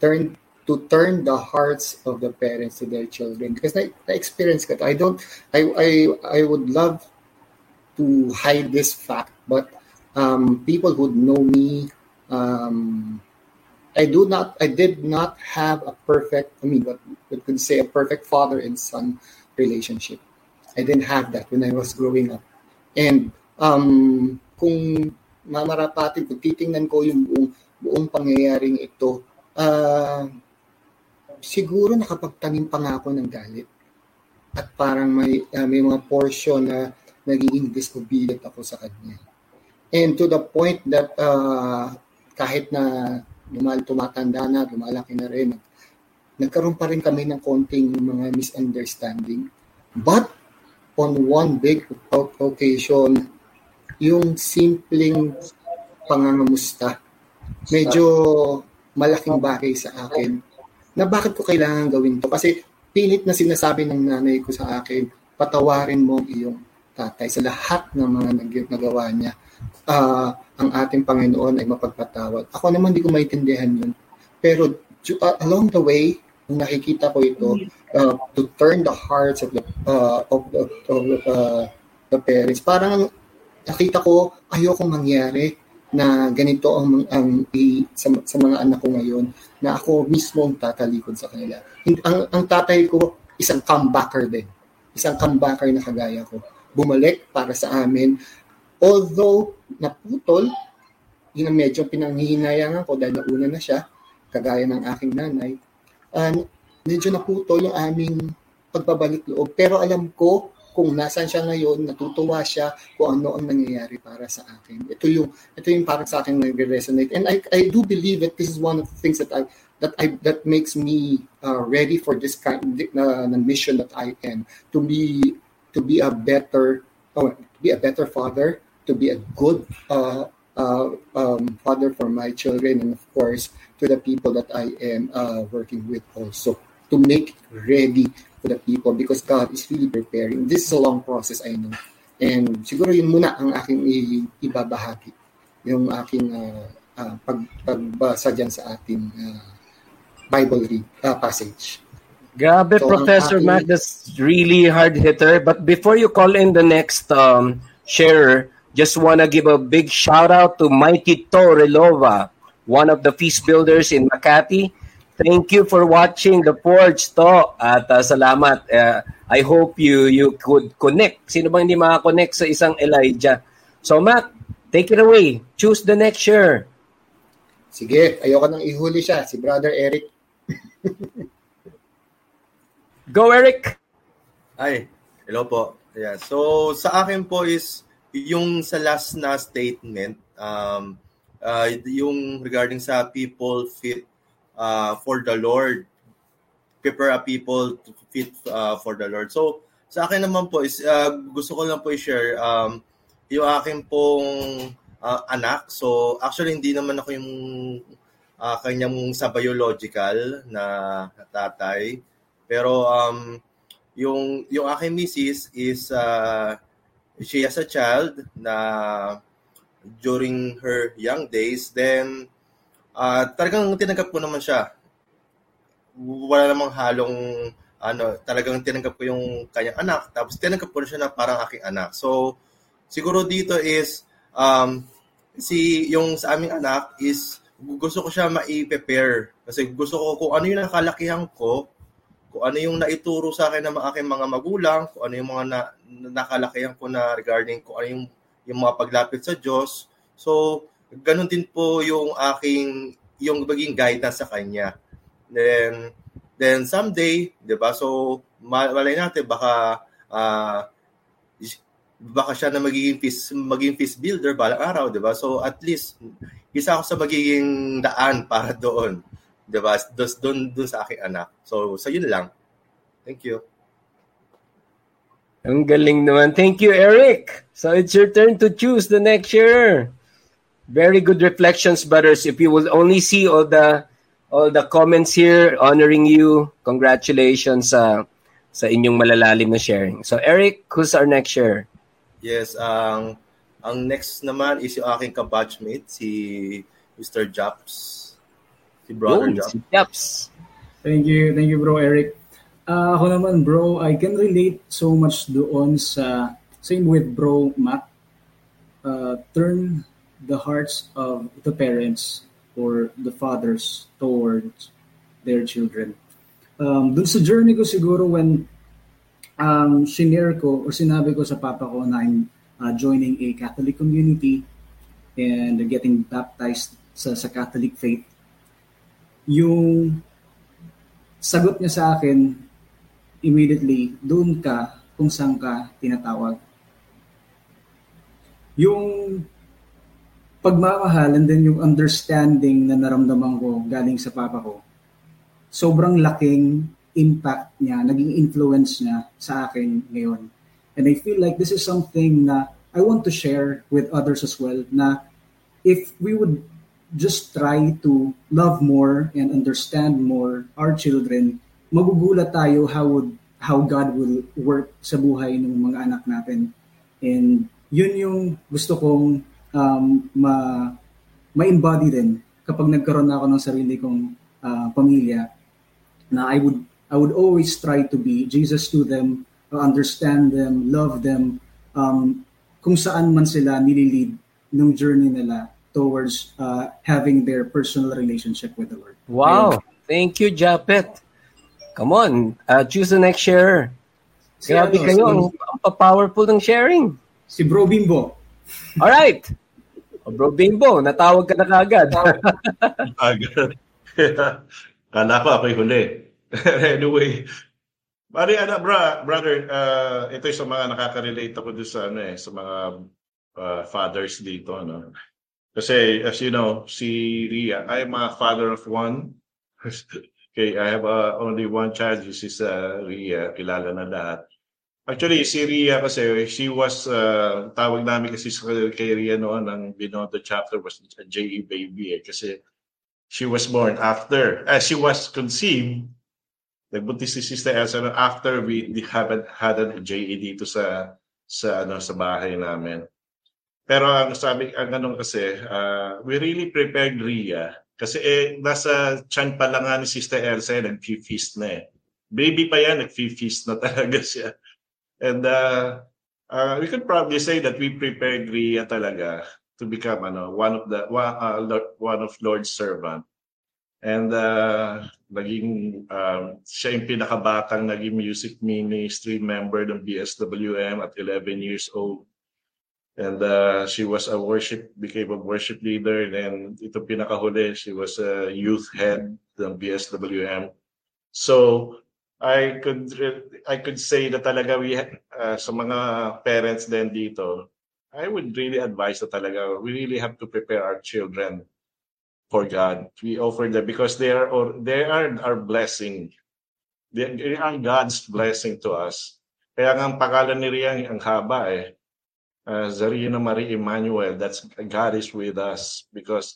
Turn to turn the hearts of the parents to their children because na, na-experience ko I don't I I I would love to hide this fact but um, people who know me, um, I do not, I did not have a perfect, I mean, what we could say a perfect father and son relationship. I didn't have that when I was growing up. And um, kung mamarapatin, kung titingnan ko yung buong, buong pangyayaring ito, uh, siguro nakapagtanim pa nga ako ng galit. At parang may, uh, may mga portion na nagiging disobedient ako sa kanya. And to the point that uh, kahit na lumal tumatanda na, lumalaki na rin, nagkaroon pa rin kami ng konting mga misunderstanding. But on one big occasion, yung simpleng pangangamusta, medyo malaking bagay sa akin na bakit ko kailangan gawin to. Kasi pilit na sinasabi ng nanay ko sa akin, patawarin mo ang iyong tatay sa lahat ng mga nagawa niya. Uh, ang ating Panginoon ay mapagpatawad. Ako naman hindi ko maintindihan yun. Pero uh, along the way, nung nakikita ko ito, uh, to turn the hearts of the, uh, of the, of the, uh, the parents, parang nakita ko ayoko mangyari na ganito ang, ang i, sa, sa mga anak ko ngayon na ako mismo ang tatalikod sa kanila. Ang, ang tatay ko, isang comebacker din. Isang comebacker na kagaya ko. Bumalik para sa amin. Although naputol, yun ang medyo pinanghihinayangan ko dahil nauna na siya, kagaya ng aking nanay, uh, medyo naputol yung aming pagbabalik loob. Pero alam ko kung nasaan siya ngayon, natutuwa siya kung ano ang nangyayari para sa akin. Ito yung ito yung parang sa akin nagre-resonate. And I I do believe that this is one of the things that I that I that makes me uh, ready for this kind uh, mission that I am to be to be a better oh, to be a better father, to be a good uh, uh, um, father for my children, and of course to the people that I am uh, working with also to make ready to the people because God is really preparing. This is a long process, I know. And siguro yun muna ang aking ibabahagi. Yung aking uh, uh, pag, pagbasa dyan sa ating uh, Bible read, uh, passage. Grabe, so, Professor aking, Matt, that's really hard hitter. But before you call in the next um, sharer, just want to give a big shout out to Mikey Torelova, one of the feast builders in Makati. Thank you for watching The Forge to at uh, salamat. Uh, I hope you you could connect. Sino bang hindi makakonect sa isang Elijah? So Matt, take it away. Choose the next share. Sige, ayoko nang ihuli siya, si Brother Eric. *laughs* Go Eric. Ay, hello po. Yeah. So sa akin po is yung sa last na statement um uh, yung regarding sa people fit uh, for the Lord. Prepare a people to fit uh, for the Lord. So, sa akin naman po is uh, gusto ko lang po i-share um, yung akin pong uh, anak. So, actually hindi naman ako yung uh, kanyang sa biological na tatay. Pero um, yung yung aking missis is uh, she has a child na during her young days then uh, talagang tinanggap ko naman siya. Wala namang halong ano, talagang tinanggap ko yung kanyang anak, tapos tinanggap ko na siya na parang aking anak. So, siguro dito is, um, si, yung sa aming anak is, gusto ko siya ma-prepare. Kasi gusto ko kung ano yung nakalakihan ko, kung ano yung naituro sa akin ng aking mga magulang, kung ano yung mga na, nakalakihan ko na regarding kung ano yung, yung mga paglapit sa Diyos. So, ganun din po yung aking yung maging guidance sa kanya. Then then someday, 'di ba? So malay natin baka uh, baka siya na magiging fish magiging fish builder balang araw, 'di ba? So at least isa ako sa magiging daan para *laughs* doon. 'Di ba? Doon doon sa aking anak. So so yun lang. Thank you. Ang galing naman. Thank you, Eric. So it's your turn to choose the next year. Very good reflections, brothers. If you will only see all the all the comments here honoring you, congratulations sa sa inyong malalalim na sharing. So Eric, who's our next share? Yes, ang um, ang next naman is yung aking kabatchmate, si Mr. Japs. Si Brother Yun, Japs. Si Japs. Thank you, thank you bro Eric. Uh, ako naman bro, I can relate so much doon sa same with bro Matt. Uh, turn the hearts of the parents or the fathers towards their children. Um, dun sa journey ko siguro when um, shinare ko or sinabi ko sa papa ko na I'm uh, joining a Catholic community and getting baptized sa, sa Catholic faith, yung sagot niya sa akin immediately, doon ka kung saan ka tinatawag. Yung pagmamahal and then yung understanding na naramdaman ko galing sa papa ko, sobrang laking impact niya, naging influence niya sa akin ngayon. And I feel like this is something na I want to share with others as well na if we would just try to love more and understand more our children, magugulat tayo how would how God will work sa buhay ng mga anak natin. And yun yung gusto kong um, ma ma-embody din kapag nagkaroon na ako ng sarili kong uh, pamilya na I would I would always try to be Jesus to them, understand them, love them, um, kung saan man sila nililid ng journey nila towards uh, having their personal relationship with the Lord. Wow. Thank you, Japet. Come on, uh, choose the next sharer. Si Grabe ano, kayo, ang powerful ng sharing. Si Bro Bimbo. Alright. O, Bro Bimbo, natawag ka na kagad. Agad. *laughs* Kala ko ako'y huli. *laughs* anyway, Bari, ano, bra, brother, uh, ito sa mga nakaka-relate ako doon sa, ano eh, sa mga uh, fathers dito, ano. Kasi, as you know, si Ria, I am a father of one. *laughs* okay, I have uh, only one child, this is uh, Ria, kilala na lahat. Actually, si Ria kasi, she was, uh, tawag namin kasi sa kay Ria noon, ang Binondo chapter was a JE baby eh, kasi she was born after, uh, she was conceived nagbuntis si Sister Elsa after we haven't had a JE dito sa sa ano sa bahay namin. Pero ang sabi ang ganun kasi uh, we really prepared Ria kasi eh nasa chan pa lang nga ni Sister Elsa eh, nag-feast na eh. Baby pa yan, nag-feast na talaga *laughs* siya. And uh, uh, we could probably say that we prepared Ria talaga to become ano one of the one, uh, one of Lord's servant. And uh, naging um, siya yung pinakabatang naging music ministry member ng BSWM at 11 years old. And uh, she was a worship, became a worship leader. And then ito pinakahuli, she was a youth head ng BSWM. So I could I could say that talaga we uh, sa mga parents din dito, I would really advise na talaga we really have to prepare our children for God. We offer them because they are or they are our blessing. They are God's blessing to us. Kaya nga ang pangalan ni Rian ang haba eh. Uh, Zarina Marie Emmanuel, that's God is with us because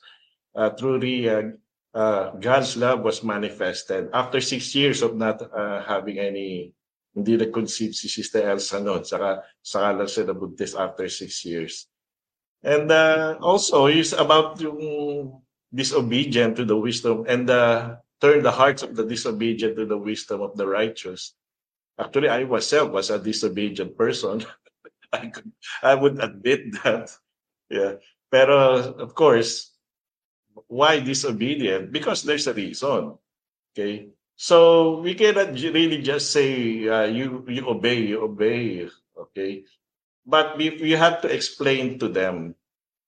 uh, through Ria, uh, God's love was manifested. After six years of not uh, having any, hindi na-conceive si Sister Elsa noon, saka, saka lang siya nabuntis after six years. And uh, also, it's about yung disobedient to the wisdom and uh, turn the hearts of the disobedient to the wisdom of the righteous. Actually, I myself was a disobedient person. *laughs* I could, I would admit that. Yeah. Pero of course, why disobedient? Because there's a reason. Okay. So we cannot really just say uh, you you obey, you obey. Okay. But we, we have to explain to them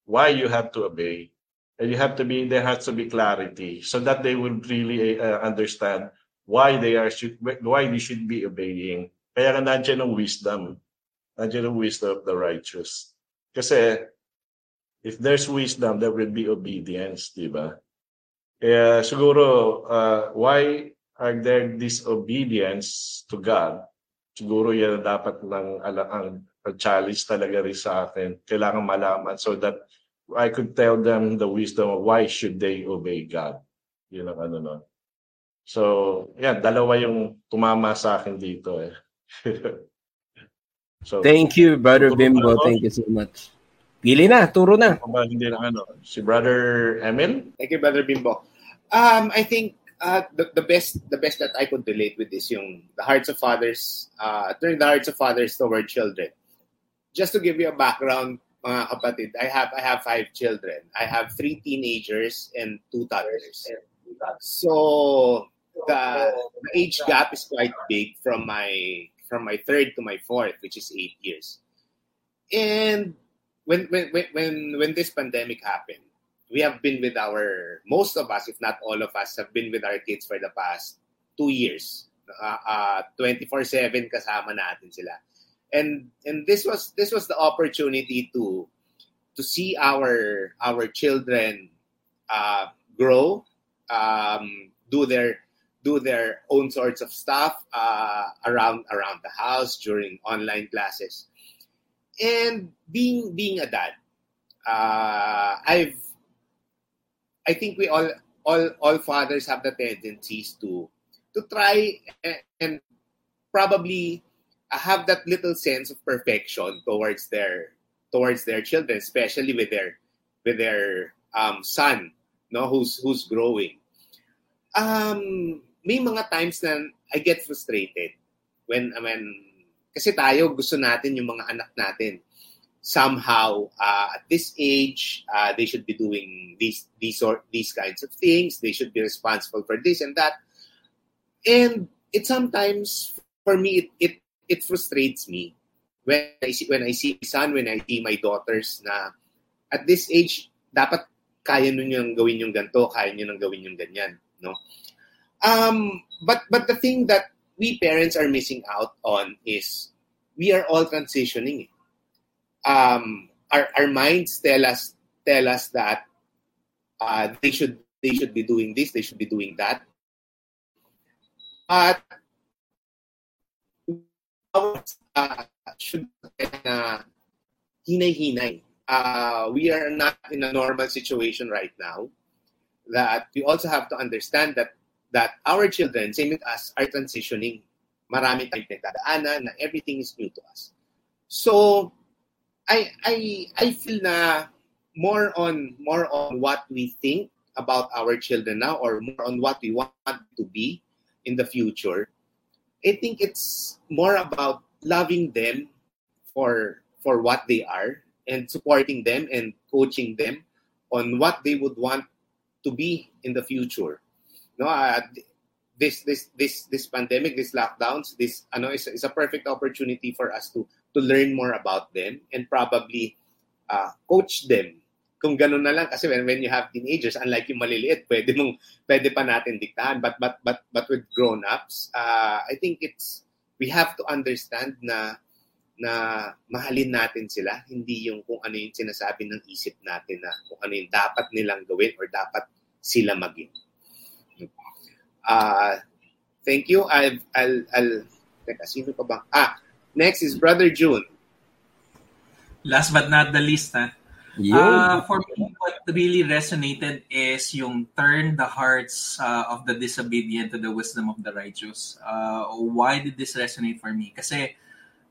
why you have to obey. And you have to be there has to be clarity so that they will really uh, understand why they are should why they should be obeying. Kaya nandiyan ang wisdom. Nandiyan ang wisdom of the righteous. Kasi if there's wisdom, there will be obedience, di ba? Kaya siguro, uh, why are there disobedience to God? Siguro yan dapat ng ala- ang, ang challenge talaga rin sa atin. Kailangan malaman so that I could tell them the wisdom of why should they obey God. Yun ang ano nun. So, yan, dalawa yung tumama sa akin dito eh. *laughs* so, Thank you, Brother Bimbo. Thank you so much. Pili na, turo na. Ba, hindi na ano. Si Brother Emil? Thank you, Brother Bimbo. Um, I think uh, the, the best the best that I could relate with is yung the hearts of fathers, uh, turning the hearts of fathers toward children. Just to give you a background, mga kapatid, I have I have five children. I have three teenagers and two toddlers. So the, the age gap is quite big from my from my third to my fourth, which is eight years. And when when when when, this pandemic happened, we have been with our most of us, if not all of us, have been with our kids for the past two years. Uh, uh, 24/7 kasama natin sila. And and this was this was the opportunity to to see our our children uh, grow, um, do their do their own sorts of stuff uh, around around the house during online classes, and being being a dad, uh, I've I think we all all all fathers have the tendencies to to try and probably have that little sense of perfection towards their towards their children, especially with their with their um, son, no, who's who's growing. Um, may mga times na I get frustrated when when kasi tayo gusto natin yung mga anak natin. Somehow uh, at this age uh, they should be doing these these sort these kinds of things. They should be responsible for this and that. And it sometimes for me it, it it frustrates me when I see when I see my son, when I see my daughters na at this age dapat kaya nun yung gawin yung ganto, kaya nyo nang gawin yung ganyan, no? Um, but but the thing that we parents are missing out on is we are all transitioning. Um, our our minds tell us tell us that uh, they should they should be doing this, they should be doing that. But uh, should na hinay-hinay. Uh, we are not in a normal situation right now. That we also have to understand that that our children, same with us, are transitioning. Marami tayong pinagdadaanan na everything is new to us. So, I I I feel na more on more on what we think about our children now or more on what we want to be in the future. I think it's more about loving them for for what they are and supporting them and coaching them on what they would want to be in the future. No, uh, this this this this pandemic, this lockdowns, this ano is, is a perfect opportunity for us to to learn more about them and probably uh, coach them. Kung ganun na lang kasi when, when you have teenagers, unlike yung maliliit, pwede mong pwede pa natin diktahan. But but but but with grown-ups, uh, I think it's we have to understand na na mahalin natin sila, hindi yung kung ano yung sinasabi ng isip natin na kung ano yung dapat nilang gawin or dapat sila maging. Uh, thank you. I've, I'll, I'll, teka, sino pa ba? Ah, next is Brother June. Last but not the least, ha? Uh, for me, what really resonated is yung turn the hearts uh, of the disobedient to the wisdom of the righteous. Uh, why did this resonate for me? Kasi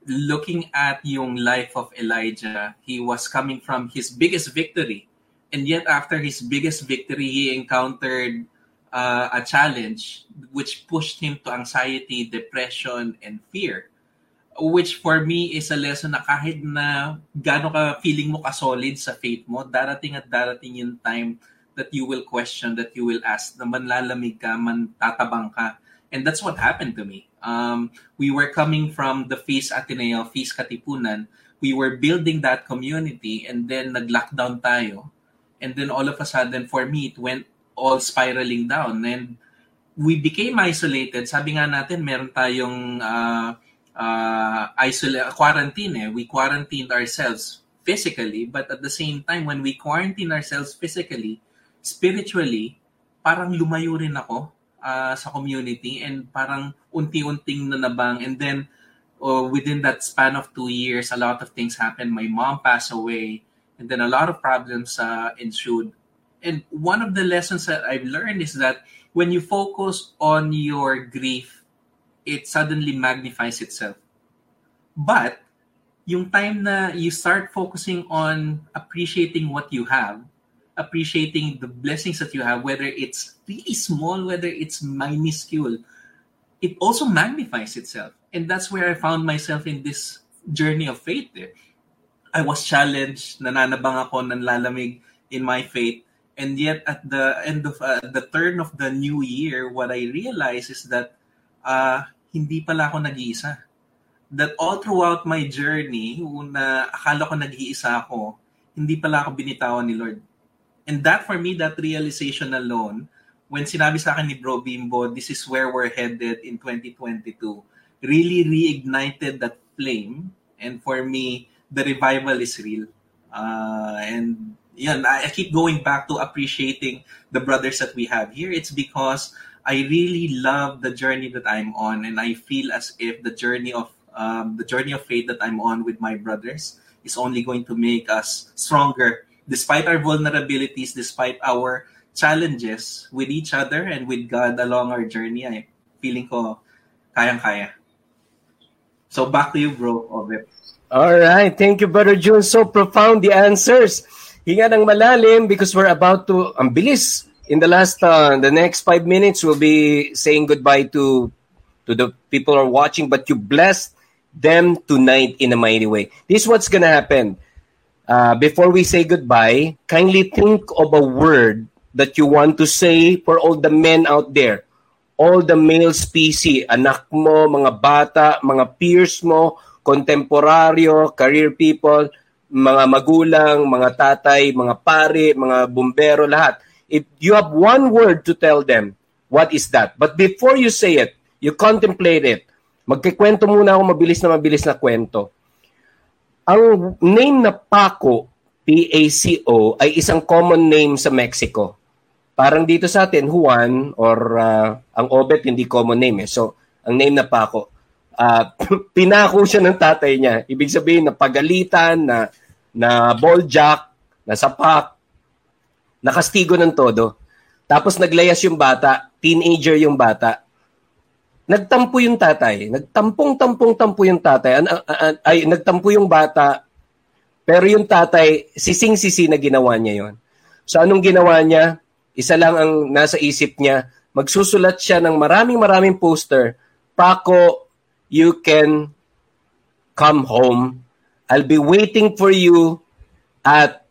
looking at yung life of Elijah, he was coming from his biggest victory. And yet after his biggest victory, he encountered uh, a challenge which pushed him to anxiety, depression, and fear. Which for me is a lesson na kahit na gano'n ka feeling mo ka-solid sa faith mo, darating at darating yung time that you will question, that you will ask, na manlalamig ka, man tatabang ka. And that's what happened to me. Um, we were coming from the Feast Ateneo, Feast Katipunan. We were building that community and then nag-lockdown tayo. And then all of a sudden, for me, it went all spiraling down. And we became isolated. Sabi nga natin, meron tayong uh, uh, isolate, quarantine. Eh. We quarantined ourselves physically, but at the same time, when we quarantine ourselves physically, spiritually, parang lumayo rin ako uh, sa community and parang unti-unting nanabang and then uh, within that span of two years a lot of things happened my mom passed away and then a lot of problems uh, ensued and one of the lessons that i've learned is that when you focus on your grief it suddenly magnifies itself but yung time na you start focusing on appreciating what you have appreciating the blessings that you have, whether it's really small, whether it's minuscule, it also magnifies itself. And that's where I found myself in this journey of faith. There. I was challenged, nananabang ako, nanlalamig in my faith. And yet at the end of uh, the turn of the new year, what I realized is that uh, hindi pala ako nag-iisa. That all throughout my journey, na akala ko nag-iisa ako, hindi pala ako binitawan ni Lord. And that for me, that realization alone, when sinabi sa akin ni Bro Bimbo, this is where we're headed in 2022, really reignited that flame. And for me, the revival is real. Uh, and yeah, I keep going back to appreciating the brothers that we have here. It's because I really love the journey that I'm on, and I feel as if the journey of um, the journey of faith that I'm on with my brothers is only going to make us stronger, despite our vulnerabilities, despite our challenges with each other and with God along our journey. I'm feeling ko kayang-kaya. So back to you, bro, Obet. All right. Thank you, Brother June. So profound the answers. Hinga ng malalim because we're about to, ang bilis. In the last, uh, the next five minutes, we'll be saying goodbye to to the people who are watching, but you blessed them tonight in a mighty way. This is what's gonna happen. Uh, before we say goodbye, kindly think of a word that you want to say for all the men out there, all the male species, anak mo, mga bata, mga peers mo, kontemporaryo, career people, mga magulang, mga tatay, mga pare, mga bumbero, lahat. If you have one word to tell them, what is that? But before you say it, you contemplate it. Magkikwento muna ako mabilis na mabilis na kwento. Ang name na Paco, P-A-C-O, ay isang common name sa Mexico. Parang dito sa atin, Juan or uh, ang Obet, hindi common name. Eh. So, ang name na Paco, uh, *coughs* pinako siya ng tatay niya. Ibig sabihin, na pagalitan, na, na ball jack, na sapak, nakastigo ng todo. Tapos naglayas yung bata, teenager yung bata. Nagtampo yung tatay. Nagtampong-tampong-tampo yung tatay. An- an- ay, nagtampo yung bata. Pero yung tatay, sising-sisi na ginawa niya yon. So anong ginawa niya? Isa lang ang nasa isip niya. Magsusulat siya ng maraming-maraming poster. Paco, you can come home. I'll be waiting for you at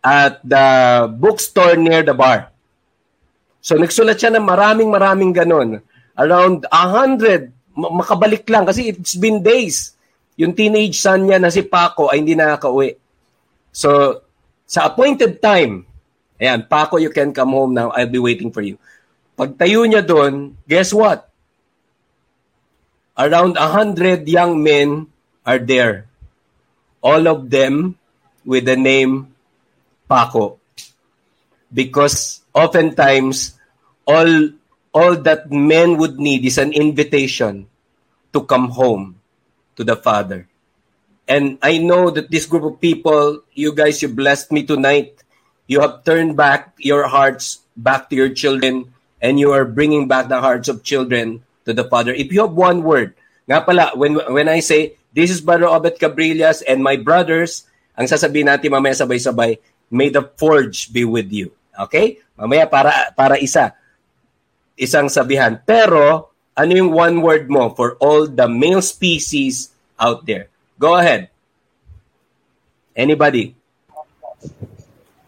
at the bookstore near the bar. So nagsulat siya ng maraming maraming ganon. Around a hundred, makabalik lang kasi it's been days. Yung teenage son niya na si Paco ay hindi nakaka-uwi. So sa appointed time, ayan, Paco, you can come home now. I'll be waiting for you. Pagtayo niya doon, guess what? Around a hundred young men are there. All of them with the name Paco. Because oftentimes, all, all that men would need is an invitation to come home to the Father. And I know that this group of people, you guys, you blessed me tonight. You have turned back your hearts back to your children and you are bringing back the hearts of children to the Father. If you have one word, nga pala, when, when I say, this is Brother Obet Cabrillas and my brothers, ang sasabihin natin mamaya sabay-sabay, may the forge be with you. Okay? Mamaya para para isa. Isang sabihan. Pero ano yung one word mo for all the male species out there? Go ahead. Anybody?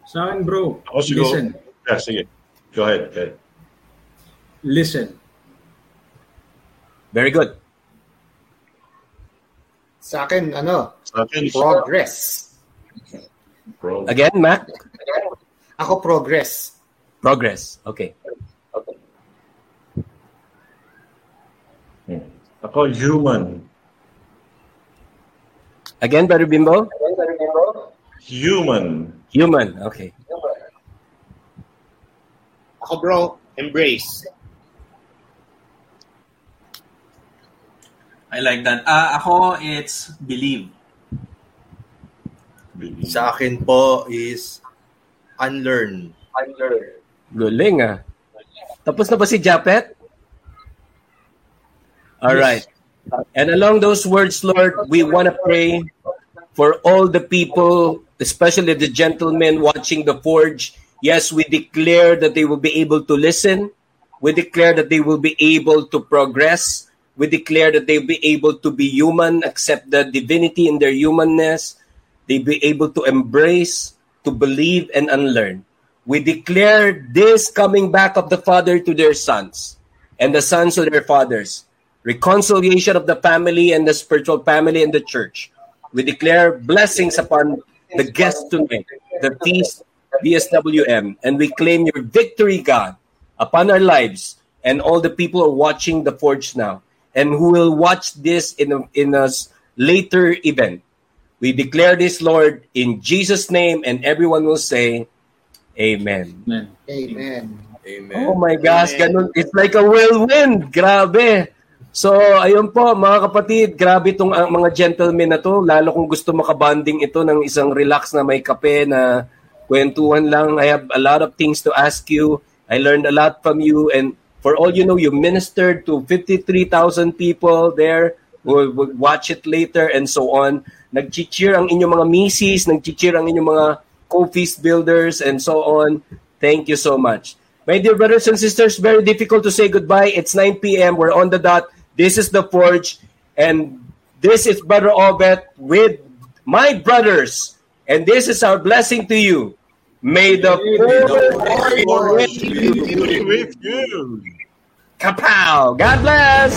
Sa akin, bro. Ako siguro. Listen. Yeah, sige. Go ahead. Go ahead. Listen. Very good. Sa akin, ano? Sa akin, Progress. Bro. Again, Mac? Ako, progress. Progress. Okay. Okay. Hmm. Ako, human. Again, Brother Bimbo? Human. Human. Okay. Ako bro, embrace. I like that. Ah, ako, it's believe. Sa akin po is unlearn. Unlearn. Guling ah. Tapos na ba si Japet? All right. And along those words, Lord, we want to pray for all the people, especially the gentlemen watching the forge. Yes, we declare that they will be able to listen. We declare that they will be able to progress. We declare that they be able to be human, accept the divinity in their humanness. they be able to embrace, to believe, and unlearn. We declare this coming back of the Father to their sons, and the sons to their fathers, reconciliation of the family and the spiritual family and the church. We declare blessings upon the guests tonight, the feast, BSWM, and we claim your victory, God, upon our lives and all the people are watching the Forge now and who will watch this in a, in a later event. We declare this, Lord, in Jesus' name, and everyone will say, Amen. Amen. Amen. Oh my gosh, ganun. It's like a whirlwind. Grabe. So, ayun po, mga kapatid, grabe itong uh, mga gentlemen na to. Lalo kung gusto makabanding ito ng isang relax na may kape na kwentuhan lang. I have a lot of things to ask you. I learned a lot from you. And for all you know, you ministered to 53,000 people there will watch it later and so on. Nag-cheer ang inyong mga misis, nag-cheer ang inyong mga co-feast builders and so on. Thank you so much. My dear brothers and sisters, very difficult to say goodbye. It's 9 p.m. We're on the dot. This is the Forge, and this is Brother Obet with my brothers, and this is our blessing to you. May the Forge be with you. Kapow! God bless!